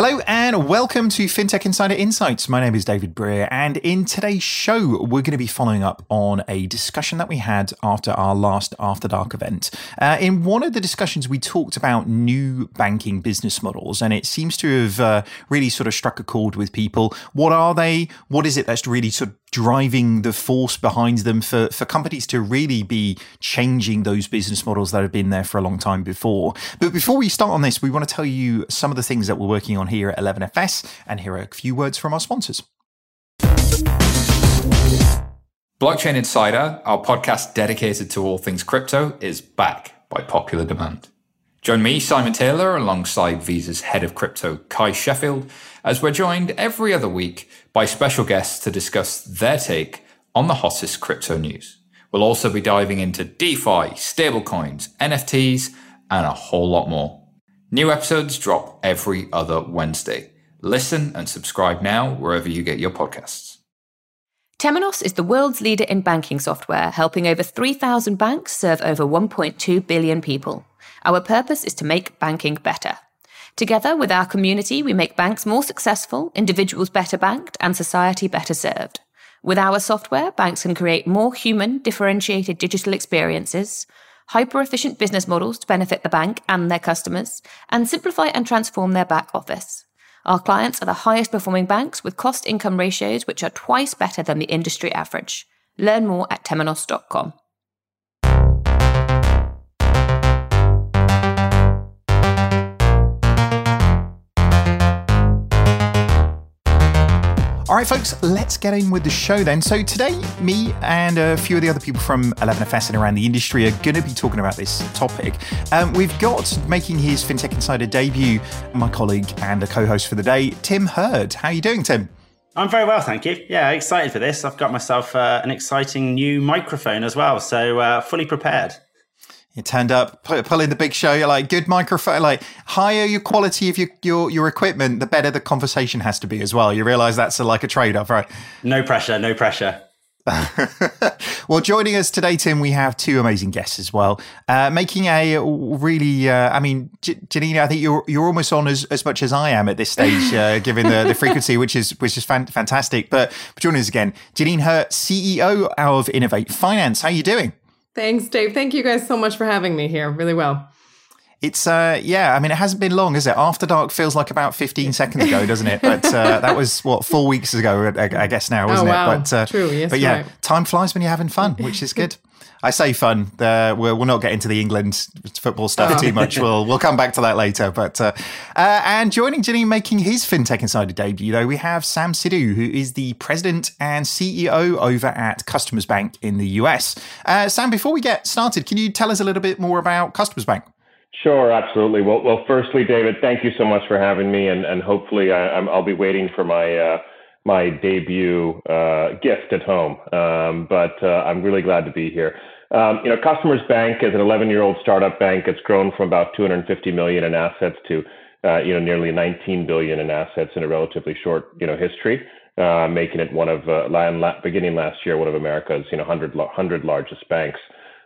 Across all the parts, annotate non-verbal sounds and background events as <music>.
Hello and welcome to FinTech Insider Insights. My name is David Brear, and in today's show, we're going to be following up on a discussion that we had after our last After Dark event. Uh, in one of the discussions, we talked about new banking business models, and it seems to have uh, really sort of struck a chord with people. What are they? What is it that's really sort of driving the force behind them for, for companies to really be changing those business models that have been there for a long time before. But before we start on this, we want to tell you some of the things that we're working on here at 11FS, and here are a few words from our sponsors. Blockchain Insider, our podcast dedicated to all things crypto, is back by popular demand. Join me, Simon Taylor, alongside Visa's head of crypto, Cuy Sheffield, as we're joined every other week by special guests to discuss their take on the hottest crypto news. We'll also be diving into DeFi, stablecoins, NFTs, and a whole lot more. New episodes drop every other Wednesday. Listen and subscribe now wherever you get your podcasts. Temenos is the world's leader in banking software, helping over 3,000 banks serve over 1.2 billion people. Our purpose is to make banking better. Together with our community, we make banks more successful, individuals better banked, and society better served. With our software, banks can create more human, differentiated digital experiences, hyper efficient business models to benefit the bank and their customers, and simplify and transform their back office. Our clients are the highest performing banks with cost income ratios which are twice better than the industry average. Learn more at temenos.com. right, folks, let's get in with the show then. So, today, me and a few of the other people from 11FS and around the industry are going to be talking about this topic. Um, we've got making his FinTech Insider debut, my colleague and a co host for the day, Tim Heard. How are you doing, Tim? I'm very well, thank you. Yeah, excited for this. I've got myself uh, an exciting new microphone as well, so uh, fully prepared. You turned up, pull in the big show. You're like, good microphone, like higher your quality of your, your, your equipment, the better the conversation has to be as well. You realize that's a, like a trade off, right? No pressure, no pressure. <laughs> well, joining us today, Tim, we have two amazing guests as well. Uh, making a really, uh, I mean, J- Janina, I think you're you're almost on as, as much as I am at this stage, uh, <laughs> given the, the frequency, which is which is fan- fantastic. But joining us again, Janine Hirt, CEO of Innovate Finance. How are you doing? Thanks, Dave. Thank you guys so much for having me here. Really well. It's uh yeah, I mean it hasn't been long, is it? After Dark feels like about 15 seconds ago, doesn't it? But uh, that was what four weeks ago, I, guess now, wasn't oh, wow. it? But uh, true, yes. But yeah, right. time flies when you're having fun, which is good. I say fun. Uh, we'll, we'll not get into the England football stuff oh. too much. <laughs> We'll we'll come back to that later. But uh, uh, and joining Ginny making his fintech insider debut, though, we have Sam Sidhu, who is the president and CEO over at Customers Bank in the US. Uh, Sam, before we get started, can you tell us a little bit more about Customers Bank? Sure, absolutely. Well, well, firstly, David, thank you so much for having me, and and hopefully I, will be waiting for my uh, my debut uh, gift at home. Um, but uh, I'm really glad to be here. Um, you know, Customers Bank is an 11 year old startup bank. It's grown from about 250 million in assets to uh, you know nearly 19 billion in assets in a relatively short you know history. Uh, making it one of uh, beginning last year one of America's you know 100 100 largest banks.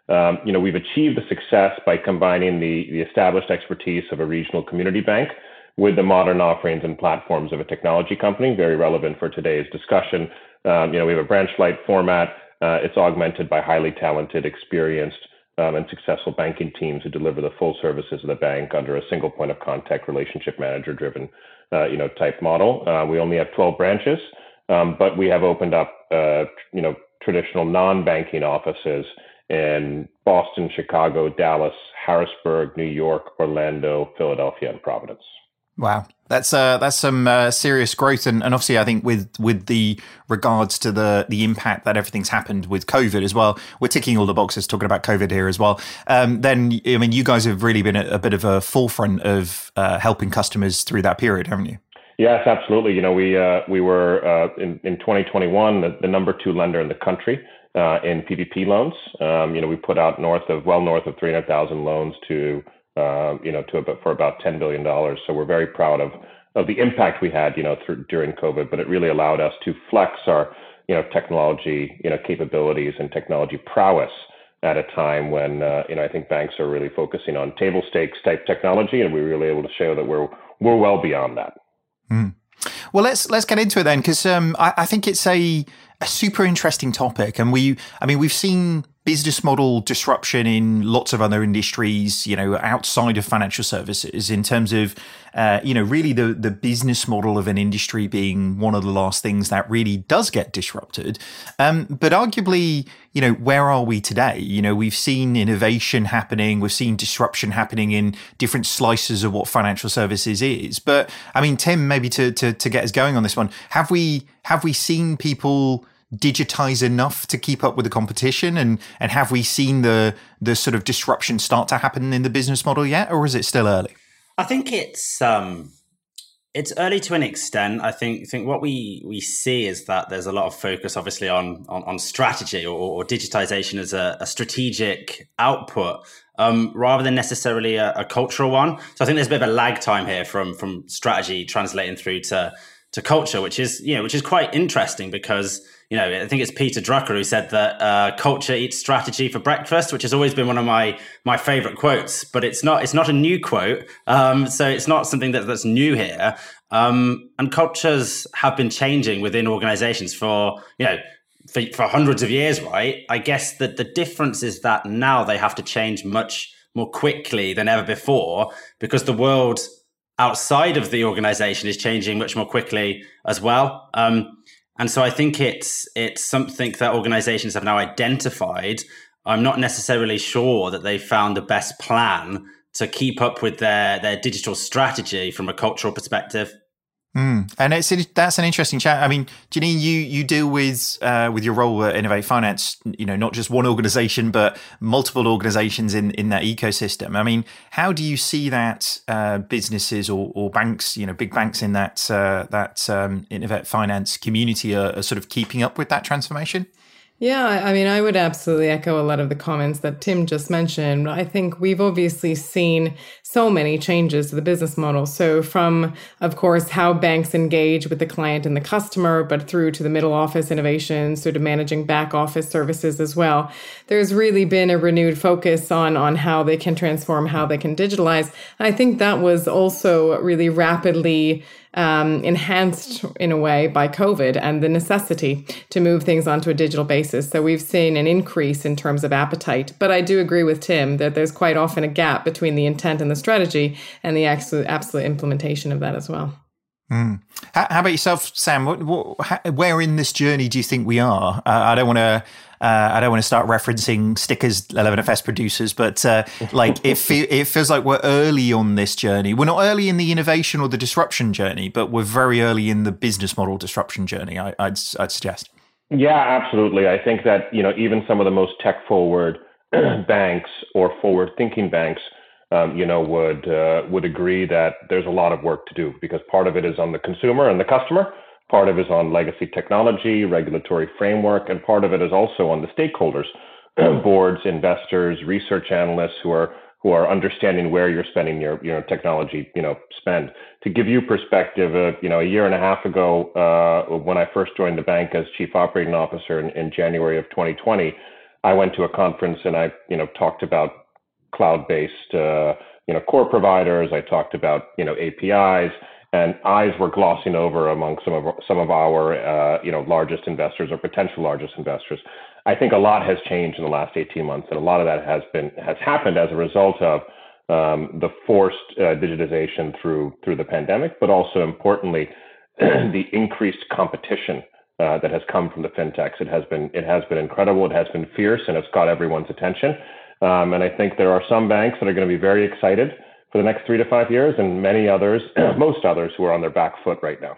Um, you know, we've achieved the success by combining the, the established expertise of a regional community bank with the modern offerings and platforms of a technology company, very relevant for today's discussion. Um, you know, we have a branch light format. Uh, it's augmented by highly talented, experienced, um, and successful banking teams who deliver the full services of the bank under a single point of contact, relationship manager driven, uh, you know, type model. Uh, we only have 12 branches, um, but we have opened up, uh, you know, traditional non-banking offices in Boston, Chicago, Dallas, Harrisburg, New York, Orlando, Philadelphia, and Providence. Wow, that's uh, that's some uh, serious growth, and, and obviously, I think with with the regards to the the impact that everything's happened with COVID as well, we're ticking all the boxes talking about COVID here as well. Um, then, I mean, you guys have really been a, a bit of a forefront of uh, helping customers through that period, haven't you? Yes, absolutely. You know, we uh, we were uh, in in 2021 the, the number two lender in the country uh, in PPP loans. Um, you know, we put out north of well north of 300,000 loans to you know to about for about 10 billion dollars. So we're very proud of of the impact we had you know through, during COVID. But it really allowed us to flex our you know technology you know capabilities and technology prowess at a time when uh, you know I think banks are really focusing on table stakes type technology, and we were really able to show that we're we're well beyond that. Mm. Well, let's let's get into it then, because um, I, I, think it's a, a super interesting topic, and we, I mean, we've seen business model disruption in lots of other industries, you know, outside of financial services in terms of, uh, you know, really the, the business model of an industry being one of the last things that really does get disrupted. Um, but arguably, you know, where are we today? You know, we've seen innovation happening. We've seen disruption happening in different slices of what financial services is. But I mean, Tim, maybe to, to, to get us going on this one, have we, have we seen people digitize enough to keep up with the competition? And and have we seen the the sort of disruption start to happen in the business model yet or is it still early? I think it's um it's early to an extent. I think think what we we see is that there's a lot of focus obviously on on, on strategy or, or, digitization as a, a strategic output um, rather than necessarily a, a cultural one. So i think there's a bit of a lag time here from from strategy translating through to to culture which is you know which is quite interesting because you know, I think it's Peter Drucker who said that uh, culture eats strategy for breakfast, which has always been one of my my favorite quotes. But it's not it's not a new quote, um, so it's not something that, that's new here. Um, and cultures have been changing within organizations for you know for, for hundreds of years, right? I guess that the difference is that now they have to change much more quickly than ever before because the world outside of the organization is changing much more quickly as well. Um, and so I think it's it's something that organizations have now identified. I'm not necessarily sure that they found the best plan to keep up with their their digital strategy from a cultural perspective. Mm. And it's that's an interesting chat. I mean, Janine, you you deal with uh, with your role at Innovate Finance, you know, not just one organization, but multiple organizations in in that ecosystem. I mean, how do you see that uh, businesses or, or banks, you know, big banks in that uh, that um, Innovate Finance community are, are sort of keeping up with that transformation? Yeah, I mean, I would absolutely echo a lot of the comments that Tim just mentioned. I think we've obviously seen so many changes to the business model. So, from, of course, how banks engage with the client and the customer, but through to the middle office innovations, through to managing back office services as well. There's really been a renewed focus on, on how they can transform, how they can digitalize. I think that was also really rapidly um, enhanced in a way by COVID and the necessity to move things onto a digital basis. So we've seen an increase in terms of appetite. But I do agree with Tim that there's quite often a gap between the intent and the strategy and the absolute, absolute implementation of that as well. Mm. How, how, about yourself, Sam? What, what, how, where in this journey do you think we are? Uh, I don't want to uh, I don't want to start referencing stickers 11FS producers, but uh, like it, fe- <laughs> it feels like we're early on this journey. We're not early in the innovation or the disruption journey, but we're very early in the business model disruption journey. I, I'd, I'd suggest. Yeah, absolutely. I think that you know even some of the most tech forward <clears throat> banks or forward thinking banks, um, you know, would uh, would agree that there's a lot of work to do because part of it is on the consumer and the customer, Part of it is on legacy technology, regulatory framework, and part of it is also on the stakeholders, <clears throat> boards, investors, research analysts who are who are understanding where you're spending your your technology you know spend. To give you perspective, uh, you know a year and a half ago uh, when I first joined the bank as chief operating officer in, in January of 2020, I went to a conference and I you know talked about cloud-based uh, you know core providers. I talked about you know APIs and eyes were glossing over among some of some of our uh, you know largest investors or potential largest investors. I think a lot has changed in the last 18 months, and a lot of that has been has happened as a result of um, the forced uh, digitization through through the pandemic, but also importantly <clears throat> the increased competition uh, that has come from the fintechs. It has been it has been incredible. It has been fierce, and it's got everyone's attention. Um, and I think there are some banks that are going to be very excited for the next three to five years, and many others, <clears throat> most others, who are on their back foot right now.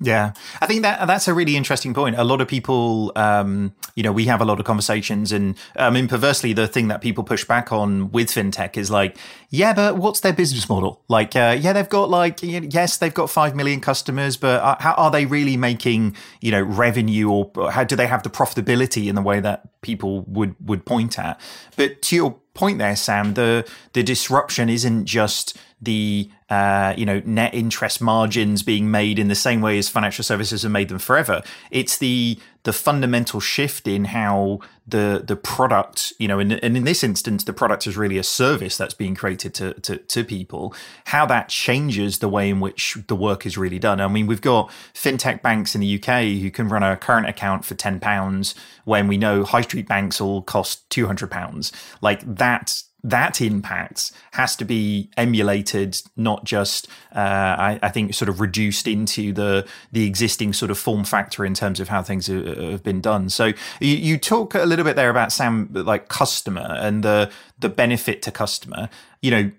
Yeah, I think that that's a really interesting point. A lot of people, um, you know, we have a lot of conversations, and I mean, perversely, the thing that people push back on with fintech is like, yeah, but what's their business model? Like, uh, yeah, they've got like, yes, they've got five million customers, but uh, how are they really making, you know, revenue, or how do they have the profitability in the way that people would would point at? But to your point there, Sam, the the disruption isn't just the uh, you know net interest margins being made in the same way as financial services have made them forever. It's the the fundamental shift in how the the product, you know, and, and in this instance, the product is really a service that's being created to, to to people. How that changes the way in which the work is really done. I mean, we've got fintech banks in the UK who can run a current account for ten pounds when we know high street banks all cost two hundred pounds. Like that that impact has to be emulated, not just uh, I, I, think sort of reduced into the the existing sort of form factor in terms of how things have been done. So you, you talk a little bit there about Sam, like customer and the the benefit to customer. You know,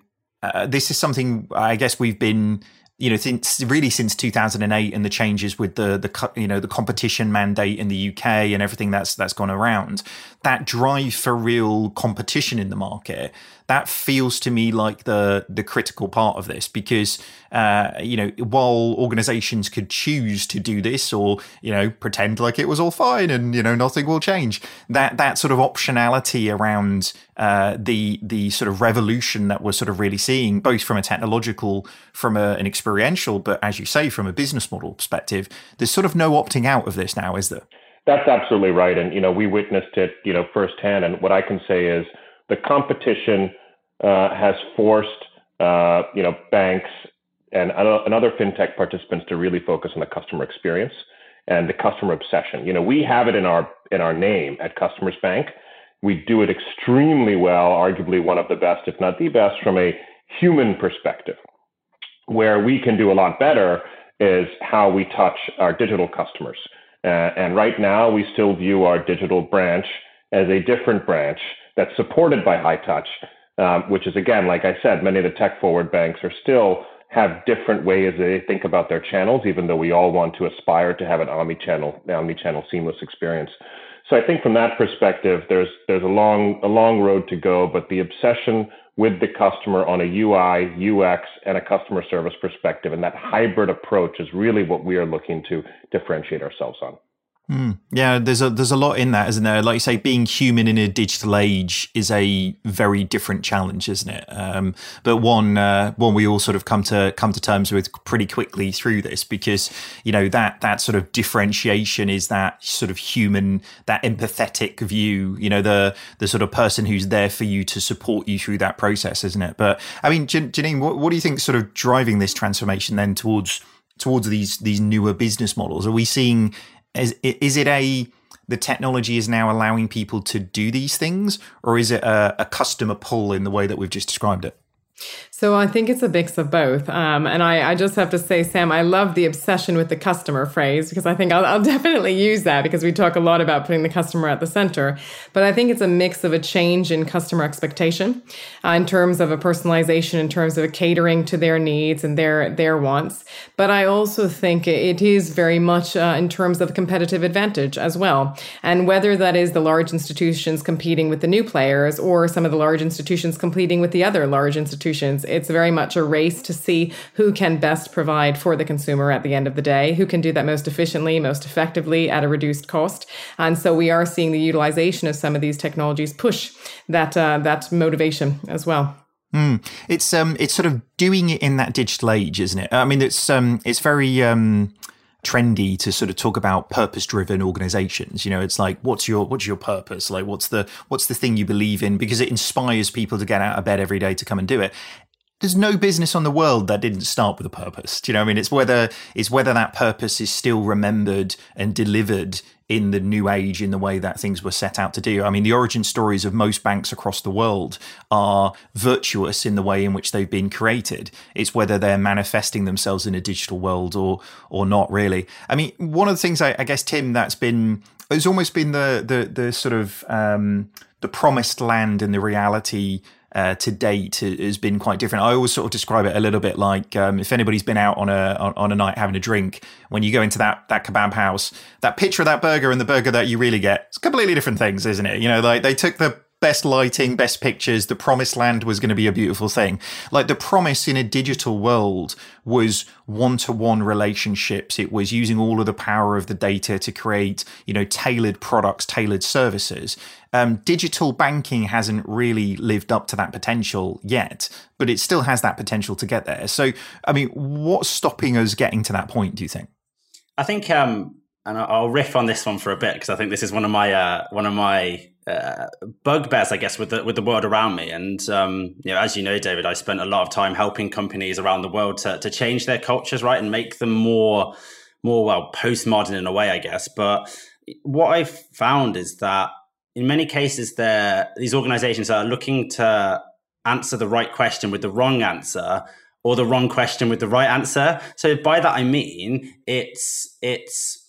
uh, this is something I guess we've been you know, since really since 2008 and the changes with the the you know the competition mandate in the UK and everything that's that's gone around, that drive for real competition in the market that feels to me like the the critical part of this because uh, you know while organizations could choose to do this or you know pretend like it was all fine and you know nothing will change that that sort of optionality around uh, the the sort of revolution that we're sort of really seeing both from a technological from a, an experiential but as you say from a business model perspective there's sort of no opting out of this now is there? That's absolutely right. And you know we witnessed it you know firsthand. And what i can say is the competition uh, has forced uh, you know banks and, and other fintech participants to really focus on the customer experience and the customer obsession. You know, we have it in our in our name at Customers Bank. We do it extremely well, arguably one of the best, if not the best, from a human perspective. Where we can do a lot better is how we touch our digital customers. Uh, and right now, we still view our digital branch as a different branch that's supported by high touch, um, which is again, like I said, many of the tech forward banks are still have different ways they think about their channels, even though we all want to aspire to have an omni-channel, omni-channel seamless experience. So I think from that perspective, there's there's a long a long road to go, but the obsession with the customer on a UI, UX, and a customer service perspective, and that hybrid approach is really what we are looking to differentiate ourselves on. Mm. Yeah, there's a there's a lot in that, isn't there? Like you say, being human in a digital age is a very different challenge, isn't it? Um, but one uh, one we all sort of come to come to terms with pretty quickly through this, because you know that that sort of differentiation is that sort of human, that empathetic view. You know, the the sort of person who's there for you to support you through that process, isn't it? But I mean, Janine, what, what do you think sort of driving this transformation then towards towards these these newer business models? Are we seeing is, is it a the technology is now allowing people to do these things, or is it a, a customer pull in the way that we've just described it? So I think it's a mix of both. Um, and I, I, just have to say, Sam, I love the obsession with the customer phrase because I think I'll, I'll, <laughs> definitely use that because we talk a lot about putting the customer at the center. But I think it's a mix of a change in customer expectation uh, in terms of a personalization, in terms of a catering to their needs and their their wants. But I also think it is very much uh, in terms of competitive advantage as well. And whether that is the large institutions competing with the new players or some of the large institutions competing with the other large institutions it's very much a race to see who can best provide for the consumer at the end of the day, who can do that most efficiently, most effectively at a reduced cost. And so we are seeing the utilization of some of these technologies push that uh, that motivation as well. Mm. It's um, it's sort of doing it in that digital age, isn't it? I mean, it's um, it's very um, trendy to sort of talk about purpose driven organizations you know it's like what's your what's your purpose like what's the what's the thing you believe in because it inspires people to get out of bed every day to come and do it there's no business on the world that didn't start with a purpose. Do you know what I mean? It's whether it's whether that purpose is still remembered and delivered in the new age in the way that things were set out to do. I mean, the origin stories of most banks across the world are virtuous in the way in which they've been created. It's whether they're manifesting themselves in a digital world or or not really. I mean, one of the things I, I guess Tim that's been has almost been the the the sort of um, the promised land and the reality uh, to date has been quite different. I always sort of describe it a little bit like um, if anybody's been out on a on, on, a night having a drink, when you go into that that kebab house, that picture of that burger and the burger that you really get, it's completely different things, isn't it? You know, like they took the best lighting, best pictures, the promised land was going to be a beautiful thing. Like the promise in a digital world was one to one relationships. It was using all of the power of the data to create, you know, tailored products, tailored services. Um, digital banking hasn't really lived up to that potential yet, but it still has that potential to get there. So, I mean, what's stopping us getting to that point, do you think? I think um, and I'll riff on this one for a bit because I think this is one of my uh, one of my uh, bugbears, I guess, with the with the world around me. And um, you know, as you know, David, I spent a lot of time helping companies around the world to to change their cultures, right, and make them more more well postmodern in a way, I guess. But what I've found is that in many cases, there these organizations are looking to answer the right question with the wrong answer or the wrong question with the right answer. So by that I mean it's it's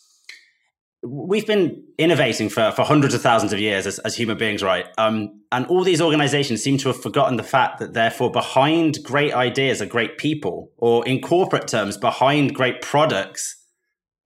we've been innovating for, for hundreds of thousands of years as, as human beings, right? Um, and all these organizations seem to have forgotten the fact that therefore behind great ideas are great people, or in corporate terms, behind great products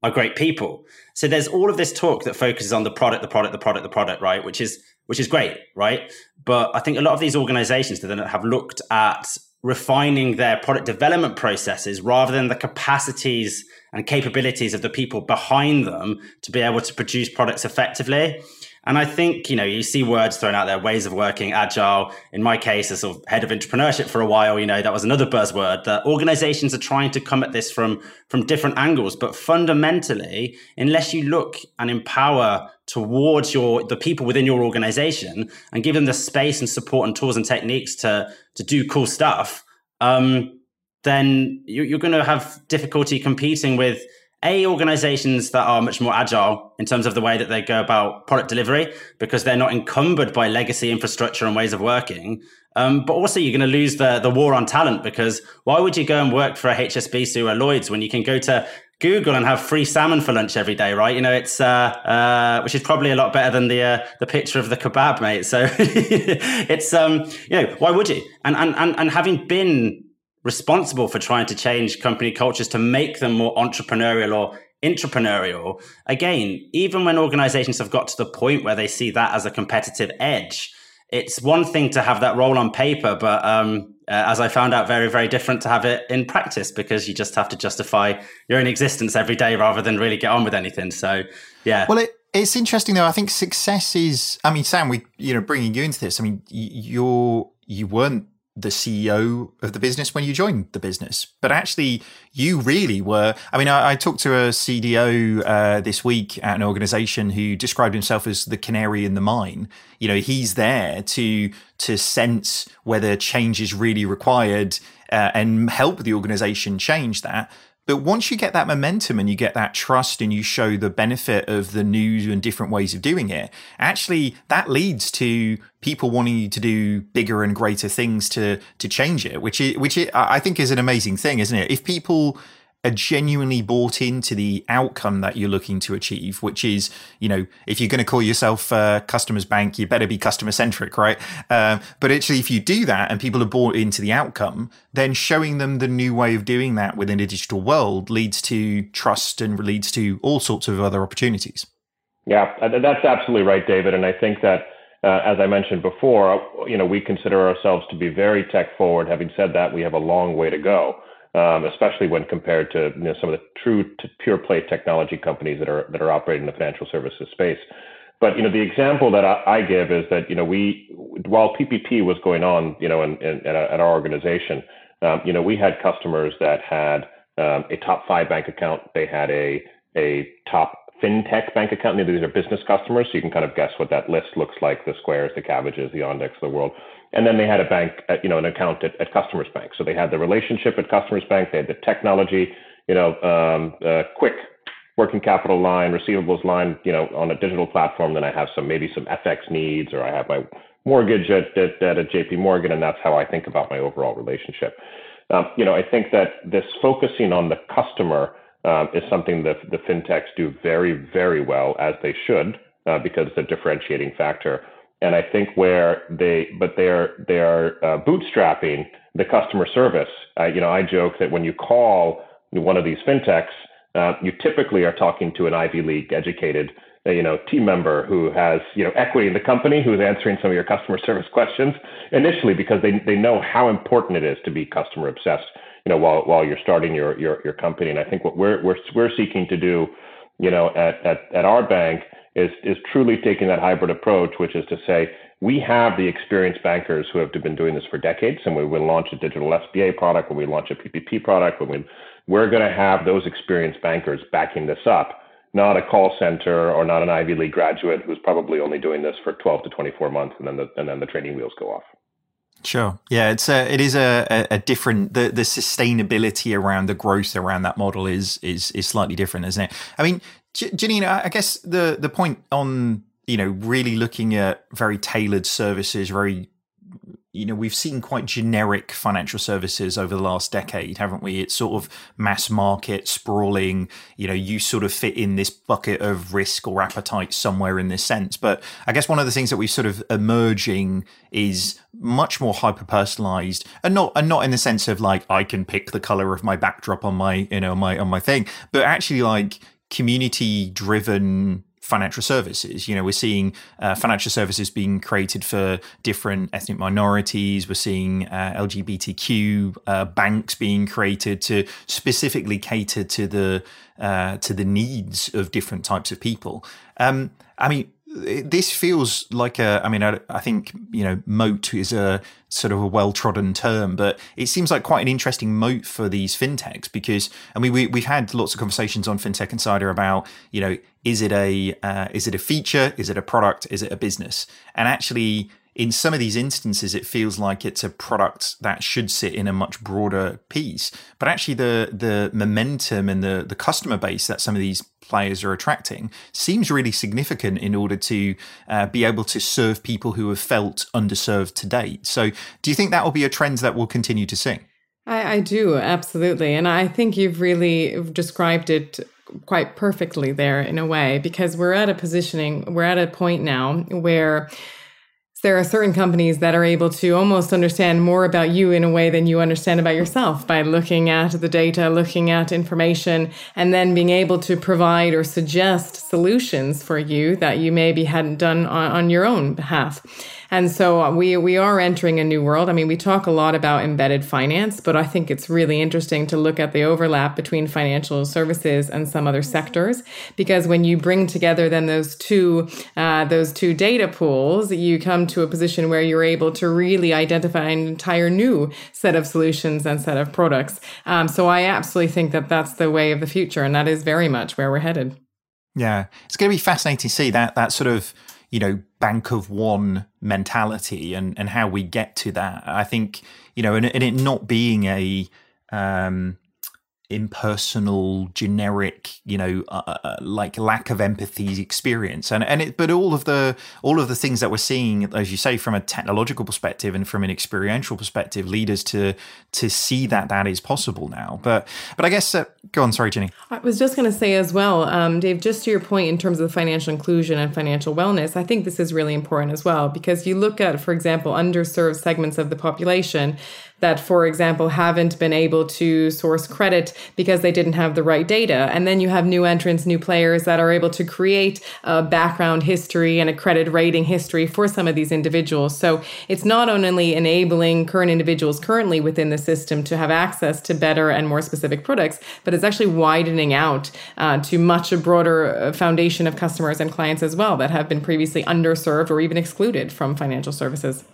are great people. So there's all of this talk that focuses on the product, the product, the product, the product, right? Which is which is great, right? But I think a lot of these organizations that have looked at refining their product development processes rather than the capacities and capabilities of the people behind them to be able to produce products effectively. And I think, you know, you see words thrown out there, ways of working, agile. In my case, as sort of head of entrepreneurship for a while, you know, that was another buzzword that organizations are trying to come at this from, from different angles. But fundamentally, unless you look and empower towards your, the people within your organization and give them the space and support and tools and techniques to, to do cool stuff, um, then you're going to have difficulty competing with a organizations that are much more agile in terms of the way that they go about product delivery because they're not encumbered by legacy infrastructure and ways of working um, but also you're going to lose the the war on talent because why would you go and work for a hsbc or a lloyd's when you can go to Google and have free salmon for lunch every day, right? You know, it's uh, uh, which is probably a lot better than the uh, the picture of the kebab, mate. So <laughs> it's um, you know, why would you? And and and and having been responsible for trying to change company cultures to make them more entrepreneurial or entrepreneurial. Again, even when organizations have got to the point where they see that as a competitive edge, it's one thing to have that role on paper, but um, uh, as I found out, very, very different to have it in practice because you just have to justify your own existence every day rather than really get on with anything. So, yeah. Well, it, it's interesting though. I think success is. I mean, Sam, we you know bringing you into this. I mean, you're you weren't the CEO of the business when you joined the business. But actually, you really were. I mean, I, I talked to a CDO uh, this week at an organization who described himself as the canary in the mine. You know, he's there to to sense whether change is really required uh, and help the organization change that. But once you get that momentum and you get that trust and you show the benefit of the new and different ways of doing it, actually that leads to people wanting you to do bigger and greater things to to change it, which is, which I think is an amazing thing, isn't it? If people are genuinely bought into the outcome that you're looking to achieve, which is, you know, if you're going to call yourself a customers bank, you better be customer centric, right? Uh, but actually, if you do that and people are bought into the outcome, then showing them the new way of doing that within a digital world leads to trust and leads to all sorts of other opportunities. Yeah, that's absolutely right, David. And I think that, uh, as I mentioned before, you know, we consider ourselves to be very tech forward. Having said that, we have a long way to go um, especially when compared to you know, some of the true pure play technology companies that are that are operating in the financial services space. But you know, the example that I, I give is that you know we while PPP was going on, you know, in, in, at, our organization, um, you know, we had customers that had um, a top five bank account. They had a a top fintech bank account. These are business customers, so you can kind of guess what that list looks like: the Squares, the Kabbages, the of the world. And then they had a bank, at, you know, an account at, at Customers Bank. So they had the relationship at Customers Bank. They had the technology, you know, um, uh, quick working capital line, receivables line, you know, on a digital platform. Then I have some maybe some FX needs, or I have my mortgage at at, at a JP Morgan, and that's how I think about my overall relationship. Um, you know, I think that this focusing on the customer um, is something that the fintechs do very, very well, as they should, uh, because it's a differentiating factor. And I think where they, but they're they're uh, bootstrapping the customer service. Uh, you know, I joke that when you call one of these fintechs, uh, you typically are talking to an Ivy League educated, uh, you know, team member who has you know equity in the company, who's answering some of your customer <laughs> service questions initially because they they know how important it is to be customer obsessed. You know, while while you're starting your your your company. And I think what we're we're we're seeking to do, you know, at at at our bank is, is truly taking that hybrid approach, which is to say, we have the experienced bankers who have been doing this for decades, and we will launch a digital SBA product, when we launch a PPP product, when we, we're going to have those experienced bankers backing this up not a call center or not an Ivy League graduate who's probably only doing this for 12 to 24 months and then the, and then the training wheels go off. Sure. Yeah, it's a, it is a, a, different the, the sustainability around the growth around that model is is is slightly different, isn't it? I mean, Janine, I guess the the point on you know really looking at very tailored services, very you know, we've seen quite generic financial services over the last decade, haven't we? It's sort of mass market, sprawling, you know, you sort of fit in this bucket of risk or appetite somewhere in this sense. But I guess one of the things that we've sort of emerging is much more hyper personalized and not, and not in the sense of like, I can pick the color of my backdrop on my, you know, my, on my thing, but actually like community driven financial services. You know, we're seeing uh, financial services being created for different ethnic minorities. We're seeing uh, LGBTQ uh, banks being created to specifically cater to the uh, to the needs of different types of people. Um, I mean, this feels like a i mean I, I, think you know moat is a sort of a well-trodden term but it seems like quite an interesting moat for these fintechs because i mean we, we've had lots of conversations on fintech insider about you know is it a uh, is it a feature? Is it a product? Is it a business? And actually in some of these instances, it feels like it's a product that should sit in a much broader piece. But actually, the the momentum and the the customer base that some of these players are attracting seems really significant in order to uh, be able to serve people who have felt underserved to date. So, do you think that will be a trend that we'll continue to see? I, I do, absolutely. And I think you've really described it quite perfectly there in a way, because we're at a positioning, we're at a point now where there are certain companies that are able to almost understand more about you in a way than you understand about yourself by looking at the data, looking at information, and then being able to provide or suggest solutions for you that you maybe hadn't done on, on your own behalf. And so uh, we we are entering a new world. I mean, we talk a lot about embedded finance, but I think it's really interesting to look at the overlap between financial services and some other sectors because when you bring together then those two uh, those two data pools, you come to a position where you're able to really identify an entire new set of solutions and set of products. Um, so I absolutely think that that's the way of the future, and that is very much where we're headed. Yeah, it's going to be fascinating to see that that sort of you know bank of one mentality and and how we get to that. I think you know, and, and it not being a um, impersonal, generic, you know, uh, uh, uh, like lack of empathy experience, and and it, but all of the all of the things that we're seeing, as you say, from a technological perspective and from an experiential perspective, lead us to to see that that is possible now. But but I guess uh, go on, sorry, Jenny. I was just going to say as well, um, Dave, just to your point in terms of financial inclusion and financial wellness, I think this is really important as well because you look at, for example, underserved segments of the population that, for example, haven't been able to source credit because they didn't have the right data. And then you have new entrants, new players that are able to create a background history and a credit rating history for some of these individuals. So it's not only enabling current individuals currently within the system to have access to better and more specific products, but it's actually widening out uh, to much a broader uh, foundation of customers and clients as well that have been previously underserved or even excluded from financial services.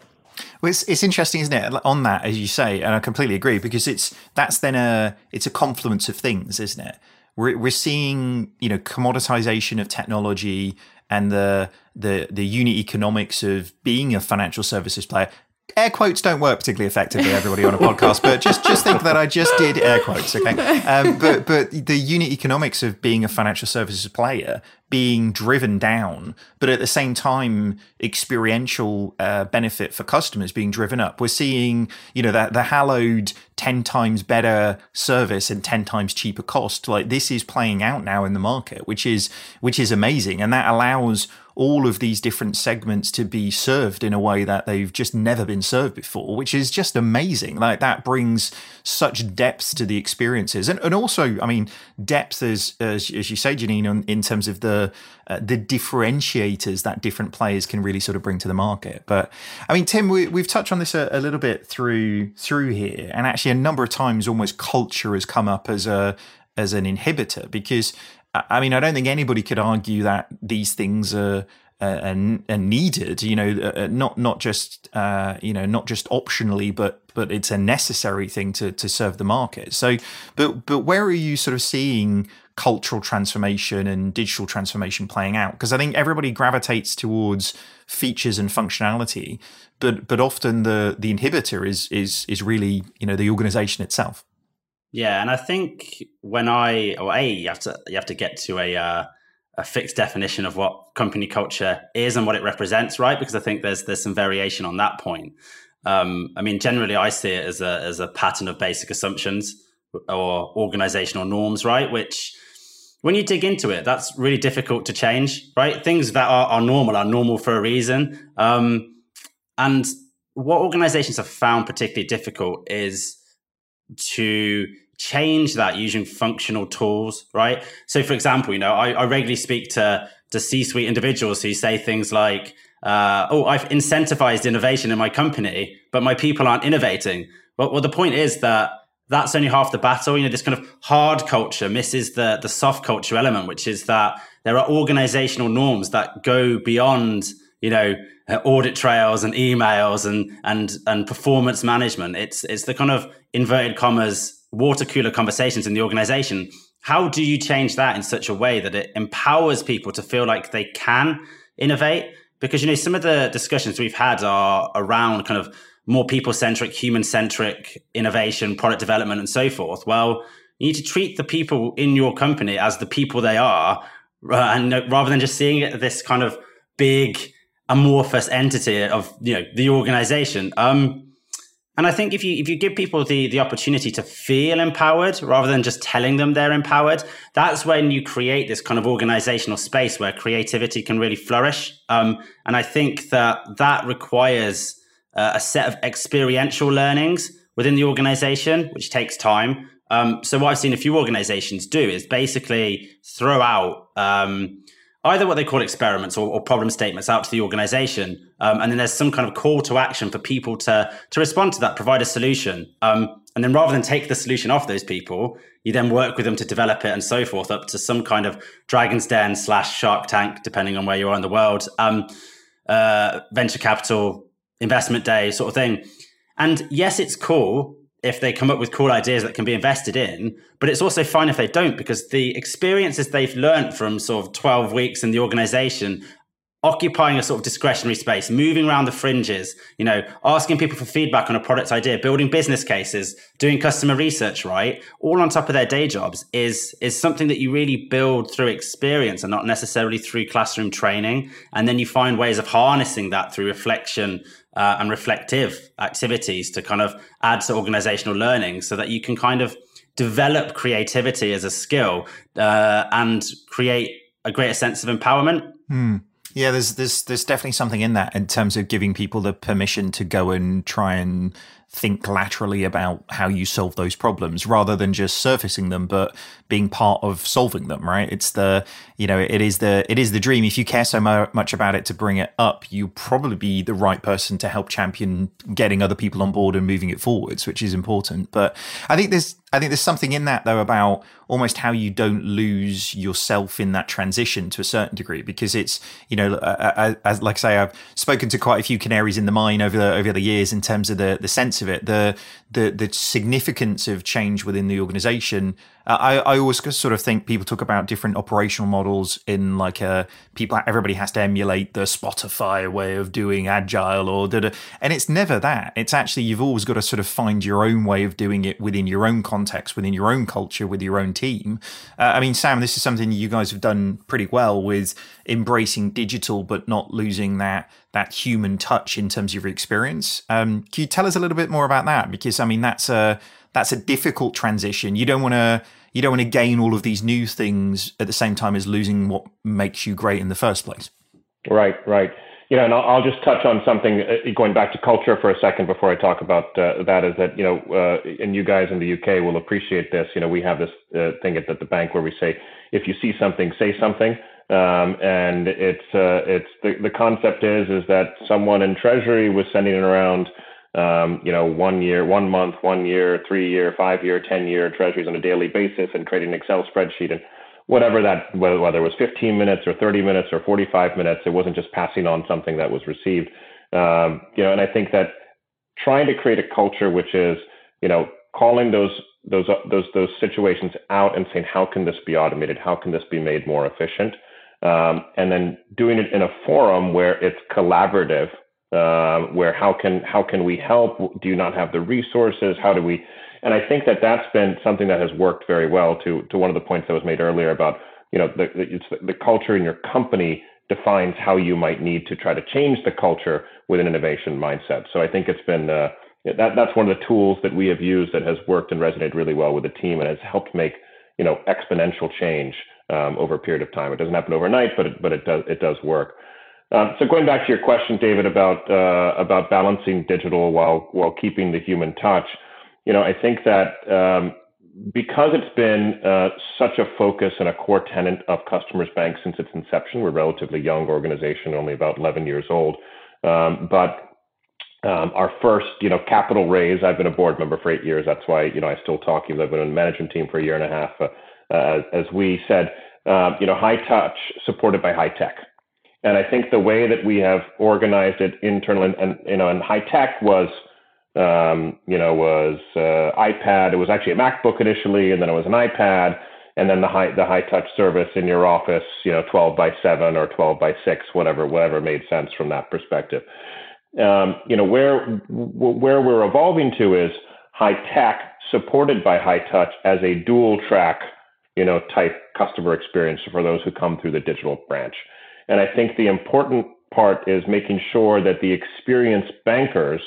Well, it's, it's interesting, isn't it? On that, as you say, and I completely agree because it's that's then a it's a confluence of things, isn't it? We're we're seeing you know commoditization of technology and the the the unit economics of being a financial services player air quotes don't work particularly effectively, everybody on a podcast, but just just think that I just did air quotes, okay? Um, but but the unit economics of being a financial services player being driven down, but at the same time, experiential uh, benefit for customers being driven up. We're seeing, you know, that the hallowed 10 times better service and 10 times cheaper cost. Like this is playing out now in the market, which is, which is amazing. And that allows all of these different segments to be served in a way that they've just never been served before, which is just amazing. Like that brings such depth to the experiences. And, and also, I mean, depth as, as, as you say, Janine, in terms of the, uh, the differentiators that different players can really sort of bring to the market. But I mean, Tim, we, have touched on this a, a little bit through, through here. And actually a number of times almost culture has come up as a, as an inhibitor because I mean, I don't think anybody could argue that these things are. Are, needed, you know, uh, uh, not not just uh, you know not just optionally, but but it's a necessary thing to to serve the market. So, but but where are you sort of seeing cultural transformation and digital transformation playing out? Because I think everybody gravitates towards features and functionality, but but often the the inhibitor is is is really you know the organization itself. Yeah, and I think when I or a you have to you have to get to a uh, a fixed definition of what company culture is and what it represents, right? Because I think there's there's some variation on that point. Um, I mean, generally, I see it as a as a pattern of basic assumptions or organizational norms, right? Which when you dig into it, that's really difficult to change, right? Things that are, are normal are normal for a reason. Um, and what organizations have found particularly difficult is to change that using functional tools, right? So, for example, you know, I, I regularly speak to to C-suite individuals who say things like, uh, "Oh, I've incentivized innovation in my company, but my people aren't innovating." Well, well, the point is that that's only half the battle. You know, this kind of hard culture misses the the soft culture element, which is that there are organizational norms that go beyond, you know, uh, audit trails and emails and and and performance management. It's it's the kind of inverted commas water cooler conversations in the organization. How do you change that in such a way that it empowers people to feel like they can innovate? Because you know some of the discussions we've had are around kind of more people centric, human centric innovation, product development, and so forth. Well, you need to treat the people in your company as the people they are, uh, and rather than just seeing it this kind of big amorphous entity of you know the organization. Um, and I think if you if you give people the the opportunity to feel empowered rather than just telling them they're empowered, that's when you create this kind of organizational space where creativity can really flourish. Um, and I think that that requires uh, a set of experiential learnings within the organization, which takes time. Um, so what I've seen a few organizations do is basically throw out um, either what they call experiments or, or problem statements out to the organization, um, and then there's some kind of call to action for people to to respond to that, provide a solution, um, and then rather than take the solution off those people, you then work with them to develop it and so forth up to some kind of Dragon's Den slash Shark Tank, depending on where you are in the world, um, uh, venture capital investment day sort of thing. And yes, it's cool if they come up with cool ideas that can be invested in, but it's also fine if they don't because the experiences they've learned from sort of 12 weeks in the organization occupying a sort of discretionary space, moving around the fringes, you know, asking people for feedback on a product idea, building business cases, doing customer research, right? All on top of their day jobs is is something that you really build through experience and not necessarily through classroom training. And then you find ways of harnessing that through reflection uh, and reflective activities to kind of add to organizational learning so that you can kind of develop creativity as a skill uh, and create a greater sense of empowerment. Hmm. Yeah, there's there's there's definitely something in that in terms of giving people the permission to go and try and think laterally about how you solve those problems rather than just surfacing them but being part of solving them right? It's the you know it is the it is the dream. If you care so much about it to bring it up you probably be the right person to help champion getting other people on board and moving it forwards which is important. But i think there's I think there's something in that though about almost how you don't lose yourself in that transition to a certain degree because it's you know as like I say I've spoken to quite a few canaries in the mine over the over the years in terms of the the sense of it. The the the significance of change within the organization I, I always sort of think people talk about different operational models in like a uh, people everybody has to emulate the Spotify way of doing agile or da, and it's never that. It's actually you've always got to sort of find your own way of doing it within your own context within your own culture with your own team. Uh, I mean Sam this is something you guys have done pretty well with embracing digital but not losing that that human touch in terms of your experience. Um, can you tell us a little bit more about that? Because I mean that's a that's a difficult transition. You don't want to you don't want to gain all of these new things at the same time as losing what makes you great in the first place. Right, right. You know, and I'll, I'll just touch on something uh, going back to culture for a second before I talk about uh, that. Is that you know, uh, and you guys in the UK will appreciate this. You know, we have this uh, thing at, at the bank where we say, if you see something, say something. Um, and it's uh, it's the the concept is is that someone in Treasury was sending it around um, you know, one year, one month, one year, three year, five year, 10 year treasuries on a daily basis and creating an Excel spreadsheet and whatever that, whether, whether it was 15 minutes or 30 minutes or 45 minutes, it wasn't just passing on something that was received. Um, you know, and I think that trying to create a culture which is, you know, calling those those those those situations out and saying how can this be automated how can this be made more efficient um, and then doing it in a forum where it's collaborative uh, where how can how can we help do you not have the resources how do we and i think that that's been something that has worked very well to to one of the points that was made earlier about you know the, the, the culture in your company defines how you might need to try to change the culture with an innovation mindset so i think it's been uh, that that's one of the tools that we have used that has worked and resonated really well with the team and has helped make you know exponential change um, over a period of time. It doesn't happen overnight, but it, but it does it does work. Um, so going back to your question, David, about uh, about balancing digital while while keeping the human touch, you know, I think that um, because it's been uh, such a focus and a core tenet of Customers Bank since its inception, we're a relatively young organization, only about 11 years old, um, but um, our first, you know, capital raise. I've been a board member for eight years. That's why, you know, I still talk. I've been on the management team for a year and a half. Uh, uh, as we said, uh, you know, high touch supported by high tech. And I think the way that we have organized it internally, and, and you know, and high tech was, um, you know, was uh, iPad. It was actually a MacBook initially, and then it was an iPad, and then the high the high touch service in your office, you know, 12 by 7 or 12 by 6, whatever whatever made sense from that perspective. Um, you know, where where we're evolving to is high tech supported by high touch as a dual track, you know, type customer experience for those who come through the digital branch. And I think the important part is making sure that the experienced bankers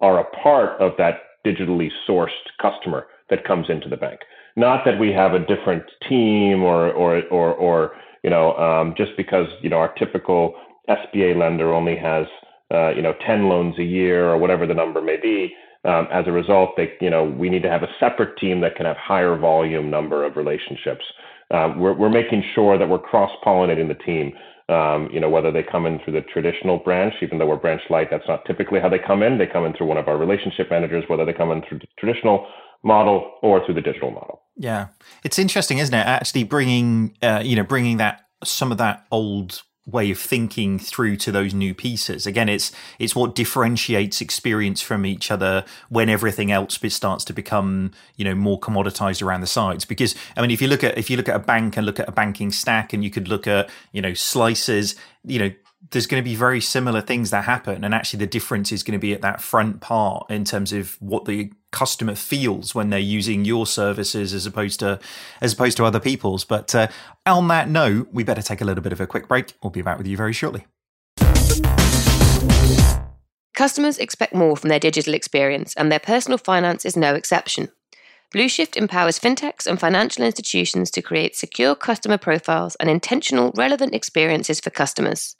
are a part of that digitally sourced customer that comes into the bank. Not that we have a different team or or or or you know um, just because you know our typical SBA lender only has uh, you know 10 loans a year or whatever the number may be. Um, as a result, they you know we need to have a separate team that can have higher volume number of relationships. Uh, we're, we're making sure that we're cross pollinating the team. Um, you know, whether they come in through the traditional branch, even though we're branch light, that's not typically how they come in. They come in through one of our relationship managers, whether they come in through the traditional model or through the digital model. Yeah, it's interesting, isn't it? Actually, bringing uh, you know, bringing that some of that old way of thinking through to those new pieces. Again, it's it's what differentiates experience from each other when everything else starts to become you know more commoditized around the sides. Because I mean, if you look at if you look at a bank and look at a banking stack, and you could look at you know slices, you know there's going to be very similar things that happen and actually the difference is going to be at that front part in terms of what the customer feels when they're using your services as opposed to as opposed to other people's. But uh, on that note we better take a little bit of a quick break. We'll be back with you very shortly. Customers expect more from their digital experience and their personal finance is no exception. Blueshift empowers fintechs and financial institutions to create secure customer profiles and intentional, relevant experiences for customers.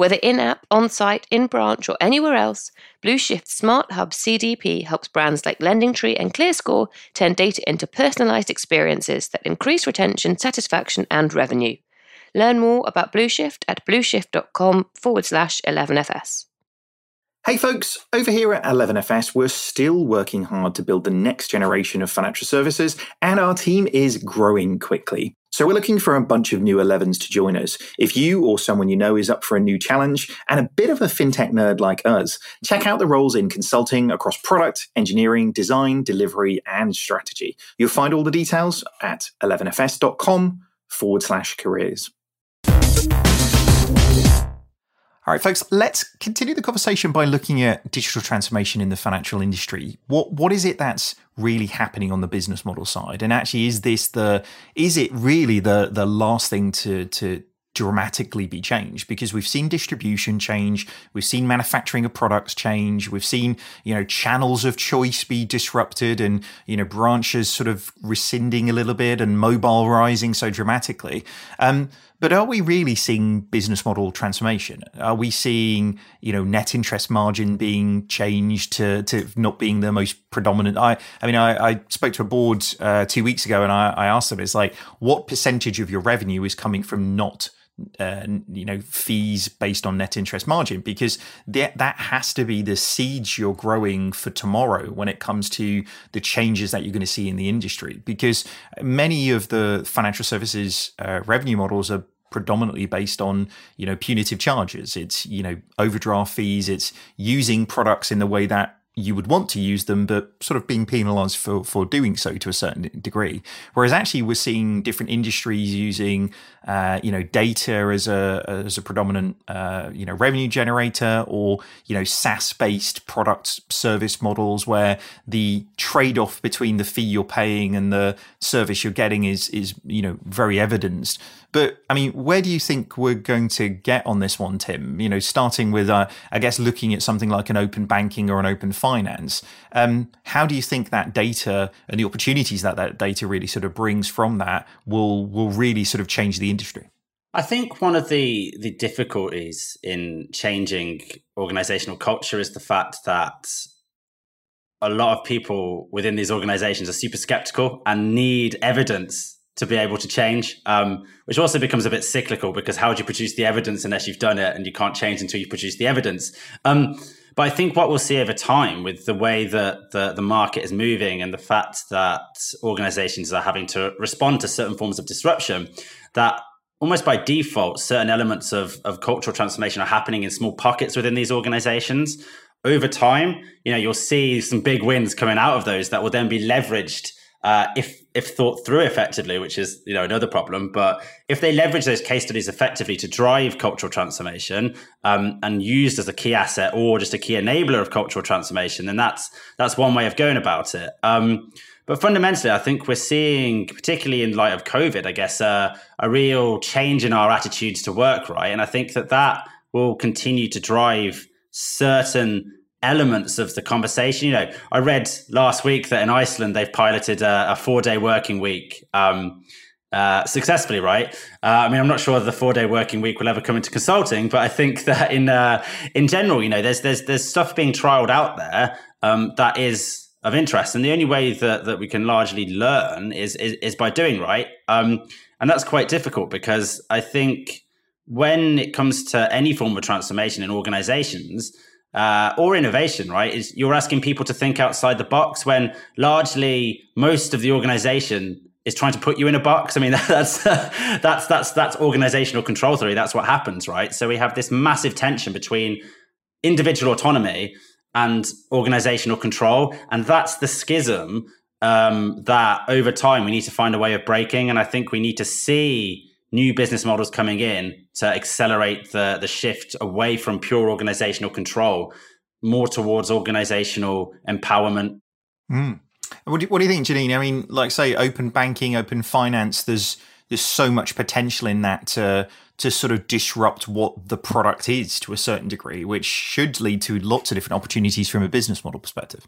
Whether in app, on site, in branch, or anywhere else, Blueshift's Smart Hub CDP helps brands like LendingTree and ClearScore turn data into personalized experiences that increase retention, satisfaction, and revenue. Learn more about Blueshift at blueshift.com forward slash 11FS. Hey folks, over here at 11FS, we're still working hard to build the next generation of financial services, and our team is growing quickly. So we're looking for a bunch of new 11s to join us. If you or someone you know is up for a new challenge and a bit of a fintech nerd like us, check out the roles in consulting across product, engineering, design, delivery, and strategy. You'll find all the details at 11fs.com forward slash careers. All right, folks, let's continue the conversation by looking at digital transformation in the financial industry. What what is it that's really happening on the business model side? And actually is this the is it really the the last thing to to dramatically be changed because we've seen distribution change we've seen manufacturing of products change we've seen you know channels of choice be disrupted and you know branches sort of rescinding a little bit and mobile rising so dramatically um, but are we really seeing business model transformation? Are we seeing, you know, net interest margin being changed to, to not being the most predominant? I, I mean, I, I spoke to a board uh, two weeks ago and I, I asked them, it's like, what percentage of your revenue is coming from not uh, you know fees based on net interest margin because that that has to be the seeds you're growing for tomorrow when it comes to the changes that you're going to see in the industry because many of the financial services uh, revenue models are predominantly based on you know punitive charges. It's you know overdraft fees. It's using products in the way that you would want to use them, but sort of being penalized for, for doing so to a certain degree. Whereas actually, we're seeing different industries using, uh, you know, data as a as a predominant, uh, you know, revenue generator, or you know, SaaS based product service models where the trade off between the fee you're paying and the service you're getting is is you know very evidenced. But I mean, where do you think we're going to get on this one, Tim? You know, starting with, uh, I guess, looking at something like an open banking or an open finance. Um, how do you think that data and the opportunities that that data really sort of brings from that will will really sort of change the industry? I think one of the the difficulties in changing organizational culture is the fact that a lot of people within these organizations are super skeptical and need evidence to be able to change, um, which also becomes a bit cyclical because how do you produce the evidence unless you've done it and you can't change until you produce the evidence? Um, but I think what we'll see over time with the way that the, the market is moving and the fact that organizations are having to respond to certain forms of disruption, that almost by default, certain elements of, of cultural transformation are happening in small pockets within these organizations. Over time, you know, you'll see some big wins coming out of those that will then be leveraged uh, if if thought through effectively, which is you know another problem. But if they leverage those case studies effectively to drive cultural transformation um, and used as a key asset or just a key enabler of cultural transformation, then that's that's one way of going about it. Um, but fundamentally, I think we're seeing, particularly in light of COVID, I guess, uh, a real change in our attitudes to work, right? And I think that that will continue to drive certain elements of the conversation. You know, I read last week that in Iceland they've piloted a, a four day working week. Um, uh, successfully, right? Uh, I mean, I'm not sure the four day working week will ever come into consulting, but I think <laughs> that in uh, in general, you know, there's there's there's stuff being trialed out there um, that is of interest, and the only way that that we can largely learn is is, is by doing right, um, and that's quite difficult because I think when it comes to any form of transformation in organizations, uh, or innovation, right? Is you're asking people to think outside the box when largely most of the organization is trying to put you in a box. I mean, <laughs> that's that's that's that's organizational control theory. That's what happens, right? So we have this massive tension between individual autonomy and organizational control, and that's the schism um, that over time we need to find a way of breaking. And I think we need to see new business models coming in to accelerate the, the shift away from pure organizational control more towards organizational empowerment. Mm. What, do, what do you think, Janine? I mean, like say open banking, open finance, there's there's so much potential in that to to sort of disrupt what the product is to a certain degree, which should lead to lots of different opportunities from a business model perspective.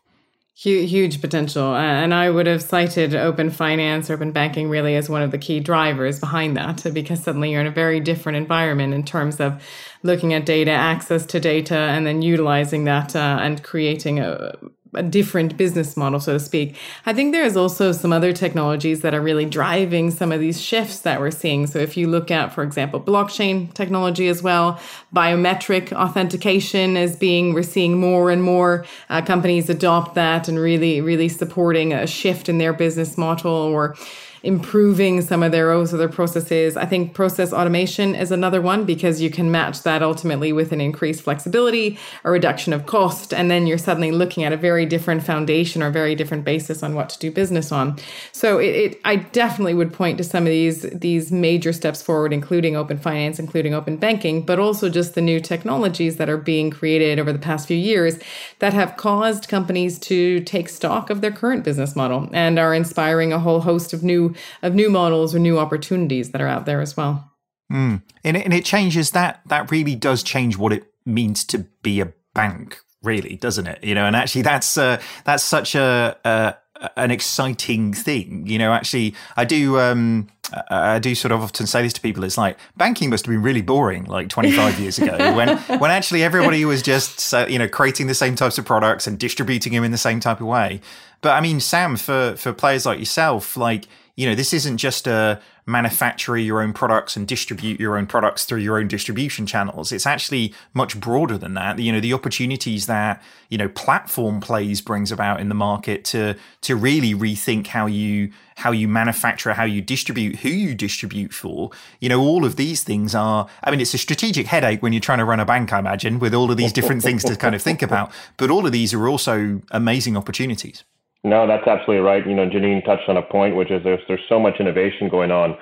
Huge, potential. And I would have cited open finance, open banking really as one of the key drivers behind that, because suddenly you're in a very different environment in terms of looking at data, access to data, and then utilizing that uh, and creating a, a different business model, so to speak. I think there's also some other technologies that are really driving some of these shifts that we're seeing. So if you look at, for example, blockchain technology as well, biometric authentication is being, we're seeing more and more uh, companies adopt that and really, really supporting a shift in their business model or improving some of their other processes. I think process automation is another one because you can match that ultimately with an increased flexibility, a reduction of cost, and then you're suddenly looking at a very different foundation or very different basis on what to do business on. So it, it I definitely would point to some of these these major steps forward, including open finance, including open banking, but also just the new technologies that are being created over the past few years that have caused companies to take stock of their current business model and are inspiring a whole host of new of new models or new opportunities that are out there as well. Mm. And, it, and it changes that. That really does change what it means to be a bank, really, doesn't it? You know, and actually, that's uh, that's such a, a an exciting thing. You know, actually, I do. Um, I do sort of often say this to people. It's like banking must have been really boring like 25 years ago <laughs> when when actually everybody was just you know creating the same types of products and distributing them in the same type of way. But I mean, Sam, for for players like yourself, like you know, this isn't just a manufacture your own products and distribute your own products through your own distribution channels. It's actually much broader than that. You know, the opportunities that, you know, platform plays brings about in the market to to really rethink how you how you manufacture, how you distribute, who you distribute for. You know, all of these things are I mean, it's a strategic headache when you're trying to run a bank, I imagine, with all of these different things to kind of think <laughs> about. But all of these are also amazing opportunities. No, that's absolutely right. You know, Janine touched on a point, which is there's there's so much innovation going on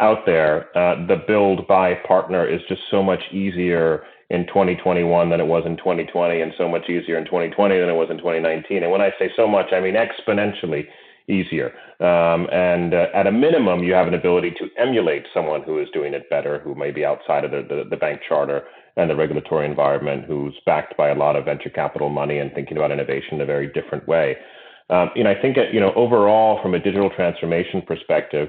out there. Uh, the build by partner is just so much easier in 2021 than it was in 2020, and so much easier in 2020 than it was in 2019. And when I say so much, I mean exponentially easier. Um, and uh, at a minimum, you have an ability to emulate someone who is doing it better, who may be outside of the, the, the bank charter and the regulatory environment, who's backed by a lot of venture capital money and thinking about innovation in a very different way. Um, you know, I think, that you know, overall, from a digital transformation perspective,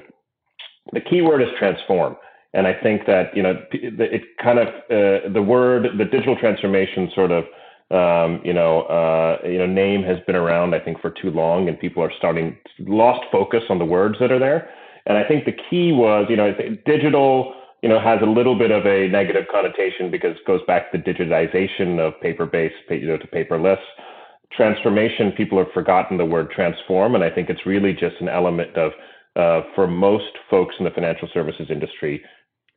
the key word is transform. And I think that, you know, it kind of, uh, the word, the digital transformation sort of, um, you know, uh, you know, name has been around, I think, for too long, and people are starting lost focus on the words that are there. And I think the key was, you know, digital, you know, has a little bit of a negative connotation because it goes back to the digitization of paper-based, you know, to paperless transformation, people have forgotten the word transform. And I think it's really just an element of, uh, for most folks in the financial services industry,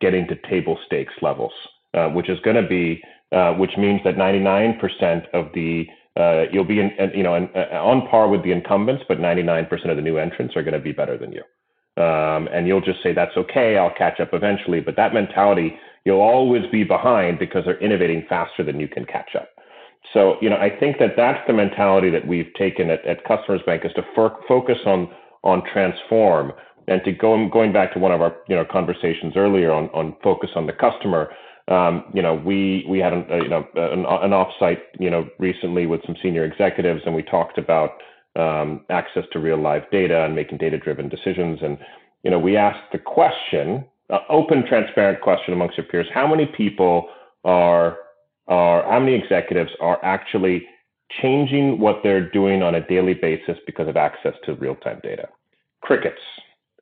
getting to table stakes levels, uh, which is going to be, uh, which means that 99% of the uh, you'll be in, you know uh, on par with the incumbents, but 99% of the new entrants are going to be better than you. Um, and you'll just say that's okay, I'll catch up eventually. But that mentality, you'll always be behind because they're innovating faster than you can catch up. So, you know, I think that that's the mentality that we've taken at, at Customers Bank is to focus on on transform and to go going back to one of our you know conversations earlier on on focus on the customer. Um, you know, we we had an, uh, you know an, an offsite you know recently with some senior executives, and we talked about um, access to real live data and making data driven decisions. And you know, we asked the question, uh, open, transparent question amongst your peers: How many people are are how many executives are actually changing what they're doing on a daily basis because of access to real time data. Crickets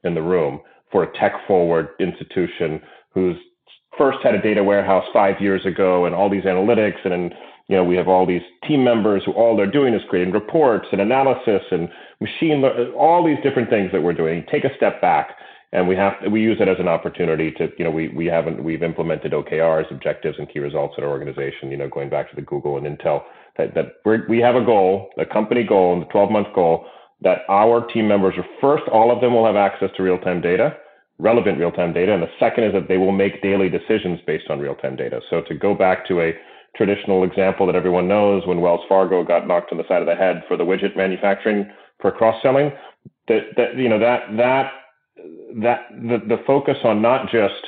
in the room for a tech forward institution who's first had a data warehouse five years ago and all these analytics and then you know we have all these team members who all they're doing is creating reports and analysis and machine all these different things that we're doing take a step back and we have we use it as an opportunity to you know we we haven't we've implemented OKRs objectives and key results at our organization you know going back to the Google and Intel that, that we we have a goal a company goal and the 12 month goal that our team members are first all of them will have access to real time data relevant real time data and the second is that they will make daily decisions based on real time data. So to go back to a traditional example that everyone knows when Wells Fargo got knocked on the side of the head for the widget manufacturing for cross selling that that you know that that that the, the focus on not just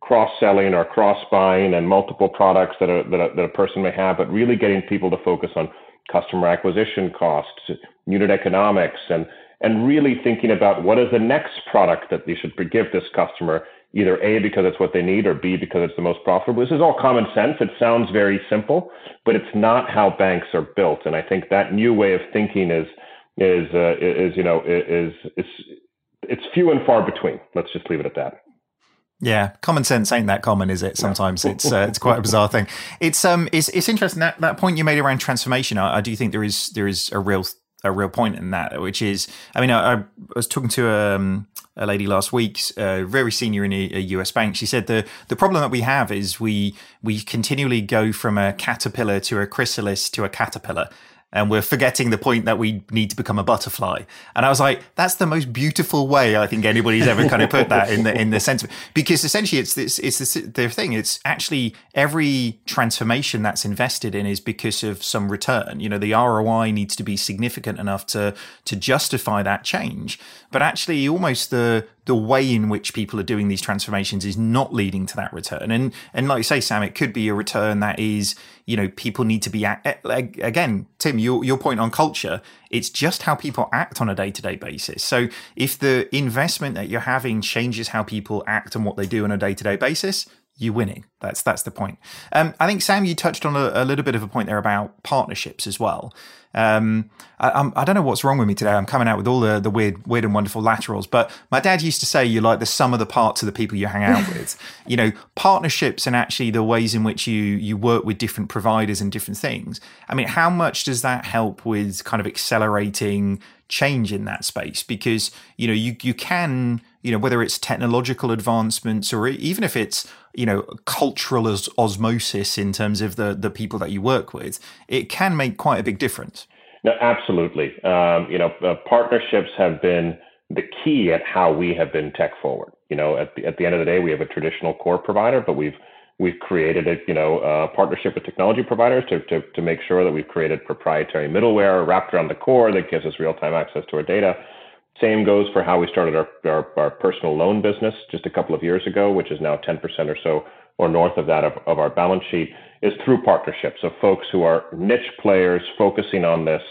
cross selling or cross buying and multiple products that a, that, a, that a person may have, but really getting people to focus on customer acquisition costs, unit economics, and and really thinking about what is the next product that they should give this customer, either A, because it's what they need, or B, because it's the most profitable. This is all common sense. It sounds very simple, but it's not how banks are built. And I think that new way of thinking is is uh, is you know is is it's few and far between. Let's just leave it at that. Yeah, common sense ain't that common, is it? Sometimes yeah. it's uh, it's quite a bizarre thing. It's um it's it's interesting that that point you made around transformation. I, I do think there is there is a real a real point in that, which is, I mean, I, I was talking to um, a lady last week, uh, very senior in a, a, US bank. She said the the problem that we have is we we continually go from a caterpillar to a chrysalis to a caterpillar, and we're forgetting the point that we need to become a butterfly. And I was like, that's the most beautiful way I think anybody's ever kind of put that in the in the sense of, because essentially it's this it's this, the thing. It's actually every transformation that's invested in is because of some return. You know, the ROI needs to be significant enough to to justify that change. But actually, almost the the way in which people are doing these transformations is not leading to that return. And and like you say, Sam, it could be a return that is, you know, people need to be again, Tim, your your point on culture. It's just how people act on a day to day basis. So if the investment that you're having changes how people act and what they do on a day to day basis, you're winning. That's that's the point. Um, I think Sam, you touched on a, a, little bit of a point there about partnerships as well. Um, I, I'm, I do not know what's wrong with me today. I'm coming out with all the, the weird, weird and wonderful laterals. But my dad used to say you like the sum of the parts of the people you hang out <laughs> with. you know, partnerships and actually the ways in which you you work with different providers and different things. I mean, how much does that help with kind of accelerating change in that space? Because you know, you you can you know whether it's technological advancements or even if it's you know cultural os- osmosis in terms of the the people that you work with it can make quite a big difference. No absolutely. Um, you know uh, partnerships have been the key at how we have been tech forward. You know at the, at the end of the day we have a traditional core provider but we've we've created a you know a partnership with technology providers to, to, to make sure that we've created proprietary middleware wrapped around the core that gives us real-time access to our data same goes for how we started our, our, our, personal loan business just a couple of years ago, which is now 10% or so or north of that of, of our balance sheet, is through partnerships of folks who are niche players focusing on this.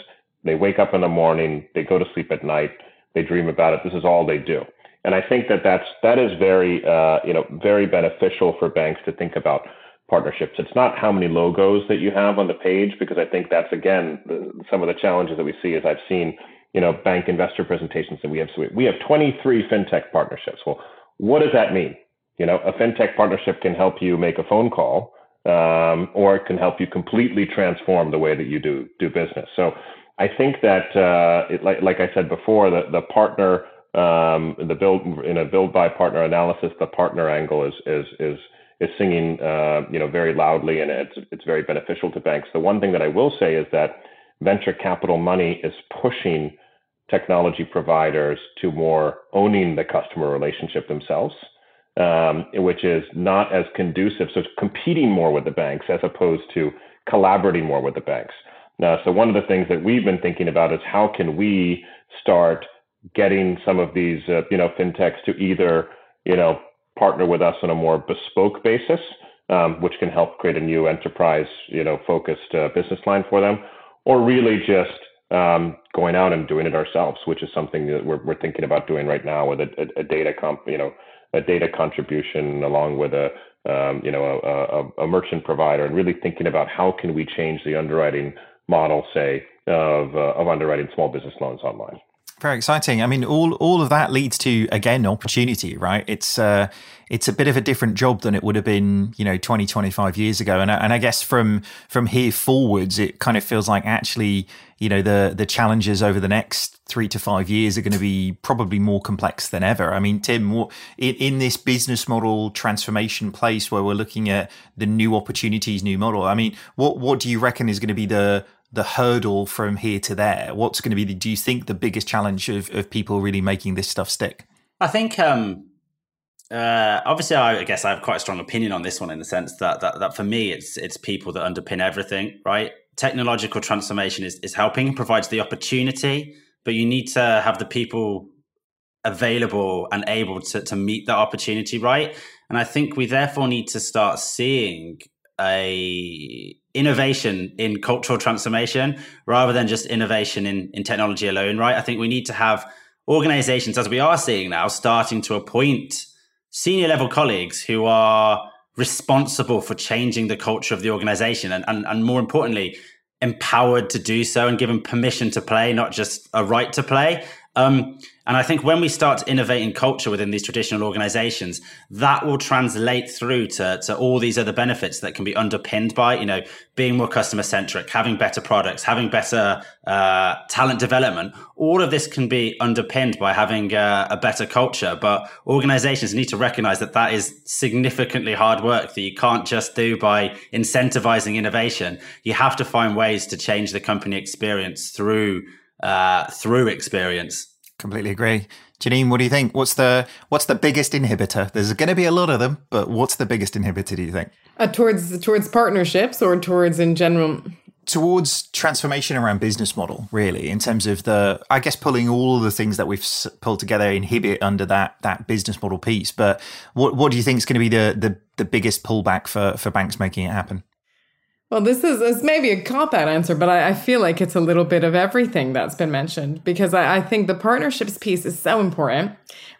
They wake up in the morning, they go to sleep at night, they dream about it. This is all they do. And I think that that's, that is very, uh, you know, very beneficial for banks to think about partnerships. It's not how many logos that you have on the page, because I think that's, again, some of the challenges that we see as I've seen you know, bank investor presentations that we have. So we have 23 fintech partnerships. Well, what does that mean? You know, a fintech partnership can help you make a phone call, um, or it can help you completely transform the way that you do do business. So I think that, uh, it, like, like I said before, the the partner, um, the build in a build by partner analysis, the partner angle is is is is singing, uh, you know, very loudly, and it's it's very beneficial to banks. The one thing that I will say is that venture capital money is pushing technology providers to more owning the customer relationship themselves, um, which is not as conducive. So it's competing more with the banks as opposed to collaborating more with the banks. Now, so one of the things that we've been thinking about is how can we start getting some of these, uh, you know, fintechs to either, you know, partner with us on a more bespoke basis, um, which can help create a new enterprise, you know, focused uh, business line for them, or really just um, going out and doing it ourselves, which is something that we're, we're thinking about doing right now with a, a, a data comp, you know, a data contribution along with a, um, you know, a, a, merchant provider, and really thinking about how can we change the underwriting model, say, of uh, of underwriting small business loans online. Very exciting. I mean, all all of that leads to again opportunity, right? It's uh, it's a bit of a different job than it would have been, you know, 20, 25 years ago. And and I guess from from here forwards, it kind of feels like actually, you know, the the challenges over the next three to five years are going to be probably more complex than ever. I mean, Tim, in, in this business model transformation place where we're looking at the new opportunities, new model. I mean, what what do you reckon is going to be the the hurdle from here to there? What's going to be, the, do you think, the biggest challenge of, of people really making this stuff stick? I think, um, uh, obviously, I, I, guess I have quite a strong opinion on this one in the sense that, that, that for me, it's it's people that underpin everything, right? Technological transformation is, is helping, provides the opportunity, but you need to have the people available and able to, to meet that opportunity, right? And I think we therefore need to start seeing a innovation in cultural transformation rather than just innovation in, in technology alone, right? I think we need to have organizations, as we are seeing now, starting to appoint senior level colleagues who are responsible for changing the culture of the organization and, and, and more importantly, empowered to do so and given permission to play, not just a right to play. Um, and I think when we start innovating culture within these traditional organizations, that will translate through to, to all these other benefits that can be underpinned by, you know, being more customer centric, having better products, having better uh, talent development. All of this can be underpinned by having uh, a better culture. But organizations need to recognize that that is significantly hard work that you can't just do by incentivizing innovation. You have to find ways to change the company experience through uh, through experience. Completely agree. Janine, what do you think? What's the what's the biggest inhibitor? There's going to be a lot of them, but what's the biggest inhibitor? Do you think? Uh, towards towards partnerships or towards in general? Towards transformation around business model, really, in terms of the, I guess, pulling all the things that we've pulled together inhibit under that that business model piece. But what what do you think is going to be the the, the biggest pullback for for banks making it happen? Well, this is this may be a cop out answer, but I, I, feel like it's a little bit of everything that's been mentioned because I, I think the partnerships piece is so important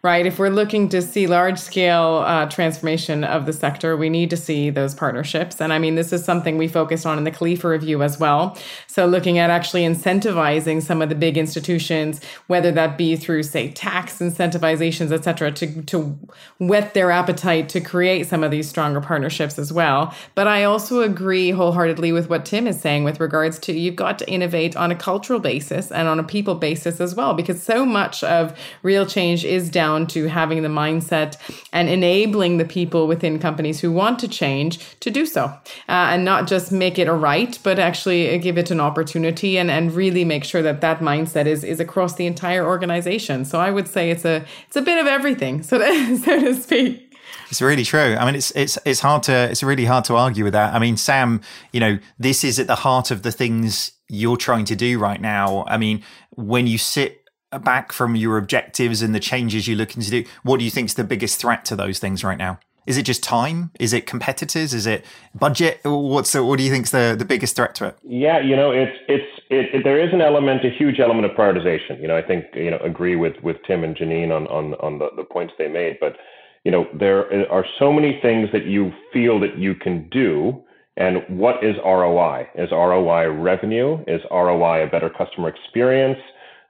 right? If we're looking to see large scale uh, transformation of the sector, we need to see those partnerships. And I mean, this is something we focused on in the Kalifa review as well. So looking at actually incentivizing some of the big institutions, whether that be through, say, tax incentivizations, et cetera, to, to whet their appetite to create some of these stronger partnerships as well. But I also agree wholeheartedly with what Tim is saying with regards to you've got to innovate on a cultural basis and on a people basis as well, because so much of real change is down down to having the mindset and enabling the people within companies who want to change to do so uh, and not just make it a right, but actually give it an opportunity and, and really make sure that that mindset is, is across the entire organization. So I would say it's a, it's a bit of everything, <laughs> so to, so to speak. It's really true. I mean, it's it's it's hard to it's really hard to argue with that. I mean, Sam, you know, this is at the heart of the things you're trying to do right now. I mean, when you sit back from your objectives and the changes you're looking to do, what do you think is the biggest threat to those things right now? Is it just time? Is it competitors? Is it budget? What's the, what do you think is the, the biggest threat to it? Yeah, you know, it's it's it, it, there is an element, a huge element of prioritization. You know, I think you know agree with with Tim and Janine on on on the, the points they made, but you know there are so many things that you feel that you can do. And what is ROI? Is ROI revenue? Is ROI a better customer experience?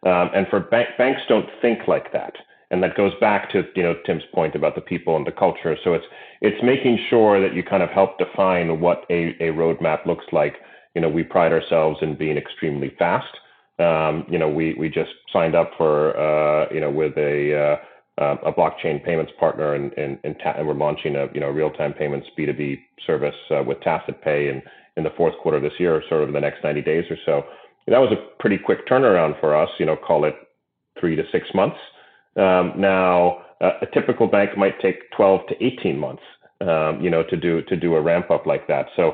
Um, and for bank, banks don't think like that. And that goes back to you know Tim's point about the people and the culture. So it's it's making sure that you kind of help define what a, a roadmap looks like. You know, we pride ourselves in being extremely fast. Um, you know, we we just signed up for uh, you know with a uh, a blockchain payments partner, and and, and, ta- and, we're launching a you know real time payments B two B service uh, with TassatPay in in the fourth quarter of this year, sort of the next ninety days or so that was a pretty quick turnaround for us, you know, call it three to six months. Um, now, uh, a typical bank might take 12 to 18 months, um, you know, to do to do a ramp up like that. So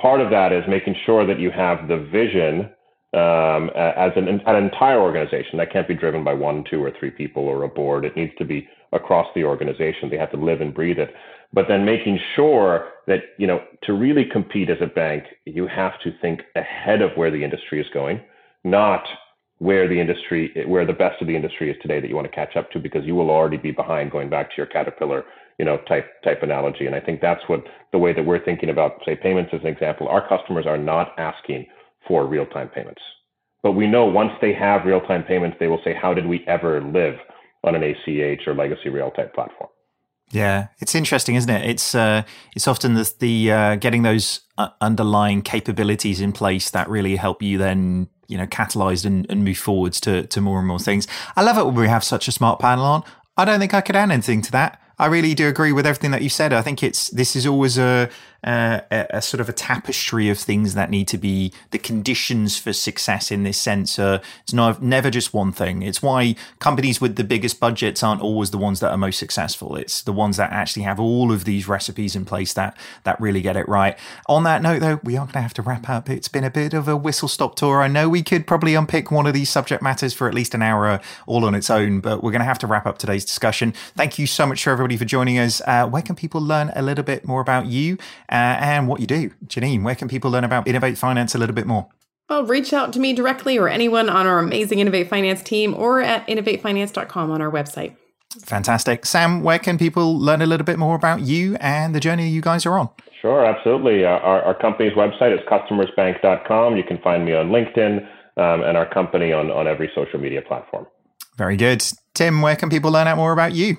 part of that is making sure that you have the vision um, as an, an entire organization that can't be driven by one, two, or three people or a board. It needs to be across the organization. They have to live and breathe it. But then making sure that, you know, to really compete as a bank, you have to think ahead of where the industry is going, not where the industry, where the best of the industry is today that you want to catch up to, because you will already be behind going back to your Caterpillar, you know, type, type analogy. And I think that's what the way that we're thinking about, say, payments as an example, our customers are not asking for real-time payments. But we know once they have real-time payments, they will say, how did we ever live on an ACH or legacy rail type platform. Yeah, it's interesting, isn't it? It's uh, it's often the, the uh, getting those uh, underlying capabilities in place that really help you then you know catalyze and, and move forwards to to more and more things. I love it when we have such a smart panel on. I don't think I could add anything to that. I really do agree with everything that you said. I think it's this is always a uh, a, a, sort of a tapestry of things that need to be the conditions for success in this sense. Uh, it's not never just one thing. It's why companies with the biggest budgets aren't always the ones that are most successful. It's the ones that actually have all of these recipes in place that that really get it right. On that note, though, we are going to have to wrap up. It's been a bit of a whistle stop tour. I know we could probably unpick one of these subject matters for at least an hour all on its own, but we're going to have to wrap up today's discussion. Thank you so much for everybody for joining us. Uh, where can people learn a little bit more about you? Uh, and what you do. Janine, where can people learn about Innovate Finance a little bit more? Well, reach out to me directly or anyone on our amazing Innovate Finance team or at innovatefinance.com on our website. Fantastic. Sam, where can people learn a little bit more about you and the journey you guys are on? Sure, absolutely. Uh, our, our company's website is customersbank.com. You can find me on LinkedIn um, and our company on, on every social media platform. Very good. Tim, where can people learn out more about you?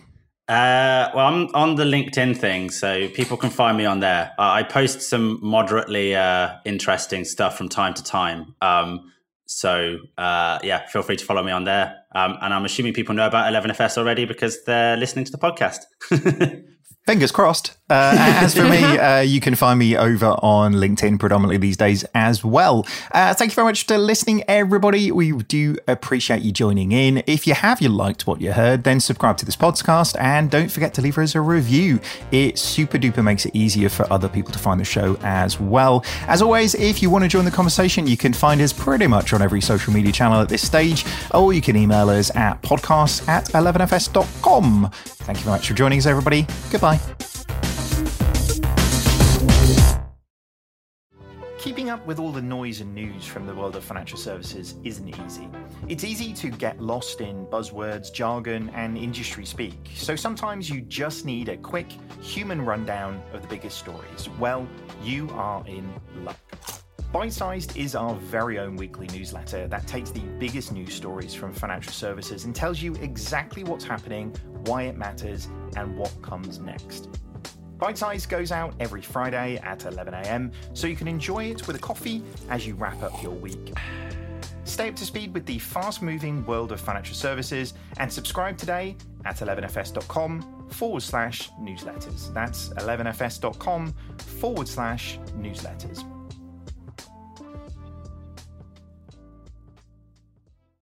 Uh, well, I'm on the LinkedIn thing, so people can find me on there. Uh, I post some moderately uh, interesting stuff from time to time. Um, so uh, yeah, feel free to follow me on there. Um, and I'm assuming people know about 11FS already because they're listening to the podcast. <laughs> Fingers crossed. Uh, as for me, <laughs> uh, you can find me over on LinkedIn predominantly these days as well. Uh, thank you very much for listening, everybody. We do appreciate you joining in. If you have you liked what you heard, then subscribe to this podcast and don't forget to leave us a review. It super duper makes it easier for other people to find the show as well. As always, if you want to join the conversation, you can find us pretty much on every social media channel at this stage, or you can email us at podcasts at 11fs.com. Thank you very much for joining us, everybody. Goodbye. Keeping up with all the noise and news from the world of financial services isn't easy. It's easy to get lost in buzzwords, jargon, and industry speak, so sometimes you just need a quick human rundown of the biggest stories. Well, you are in luck. Bite Sized is our very own weekly newsletter that takes the biggest news stories from financial services and tells you exactly what's happening, why it matters, and what comes next. Bite Size goes out every Friday at 11am, so you can enjoy it with a coffee as you wrap up your week. Stay up to speed with the fast moving world of financial services and subscribe today at 11fs.com forward slash newsletters. That's 11fs.com forward slash newsletters.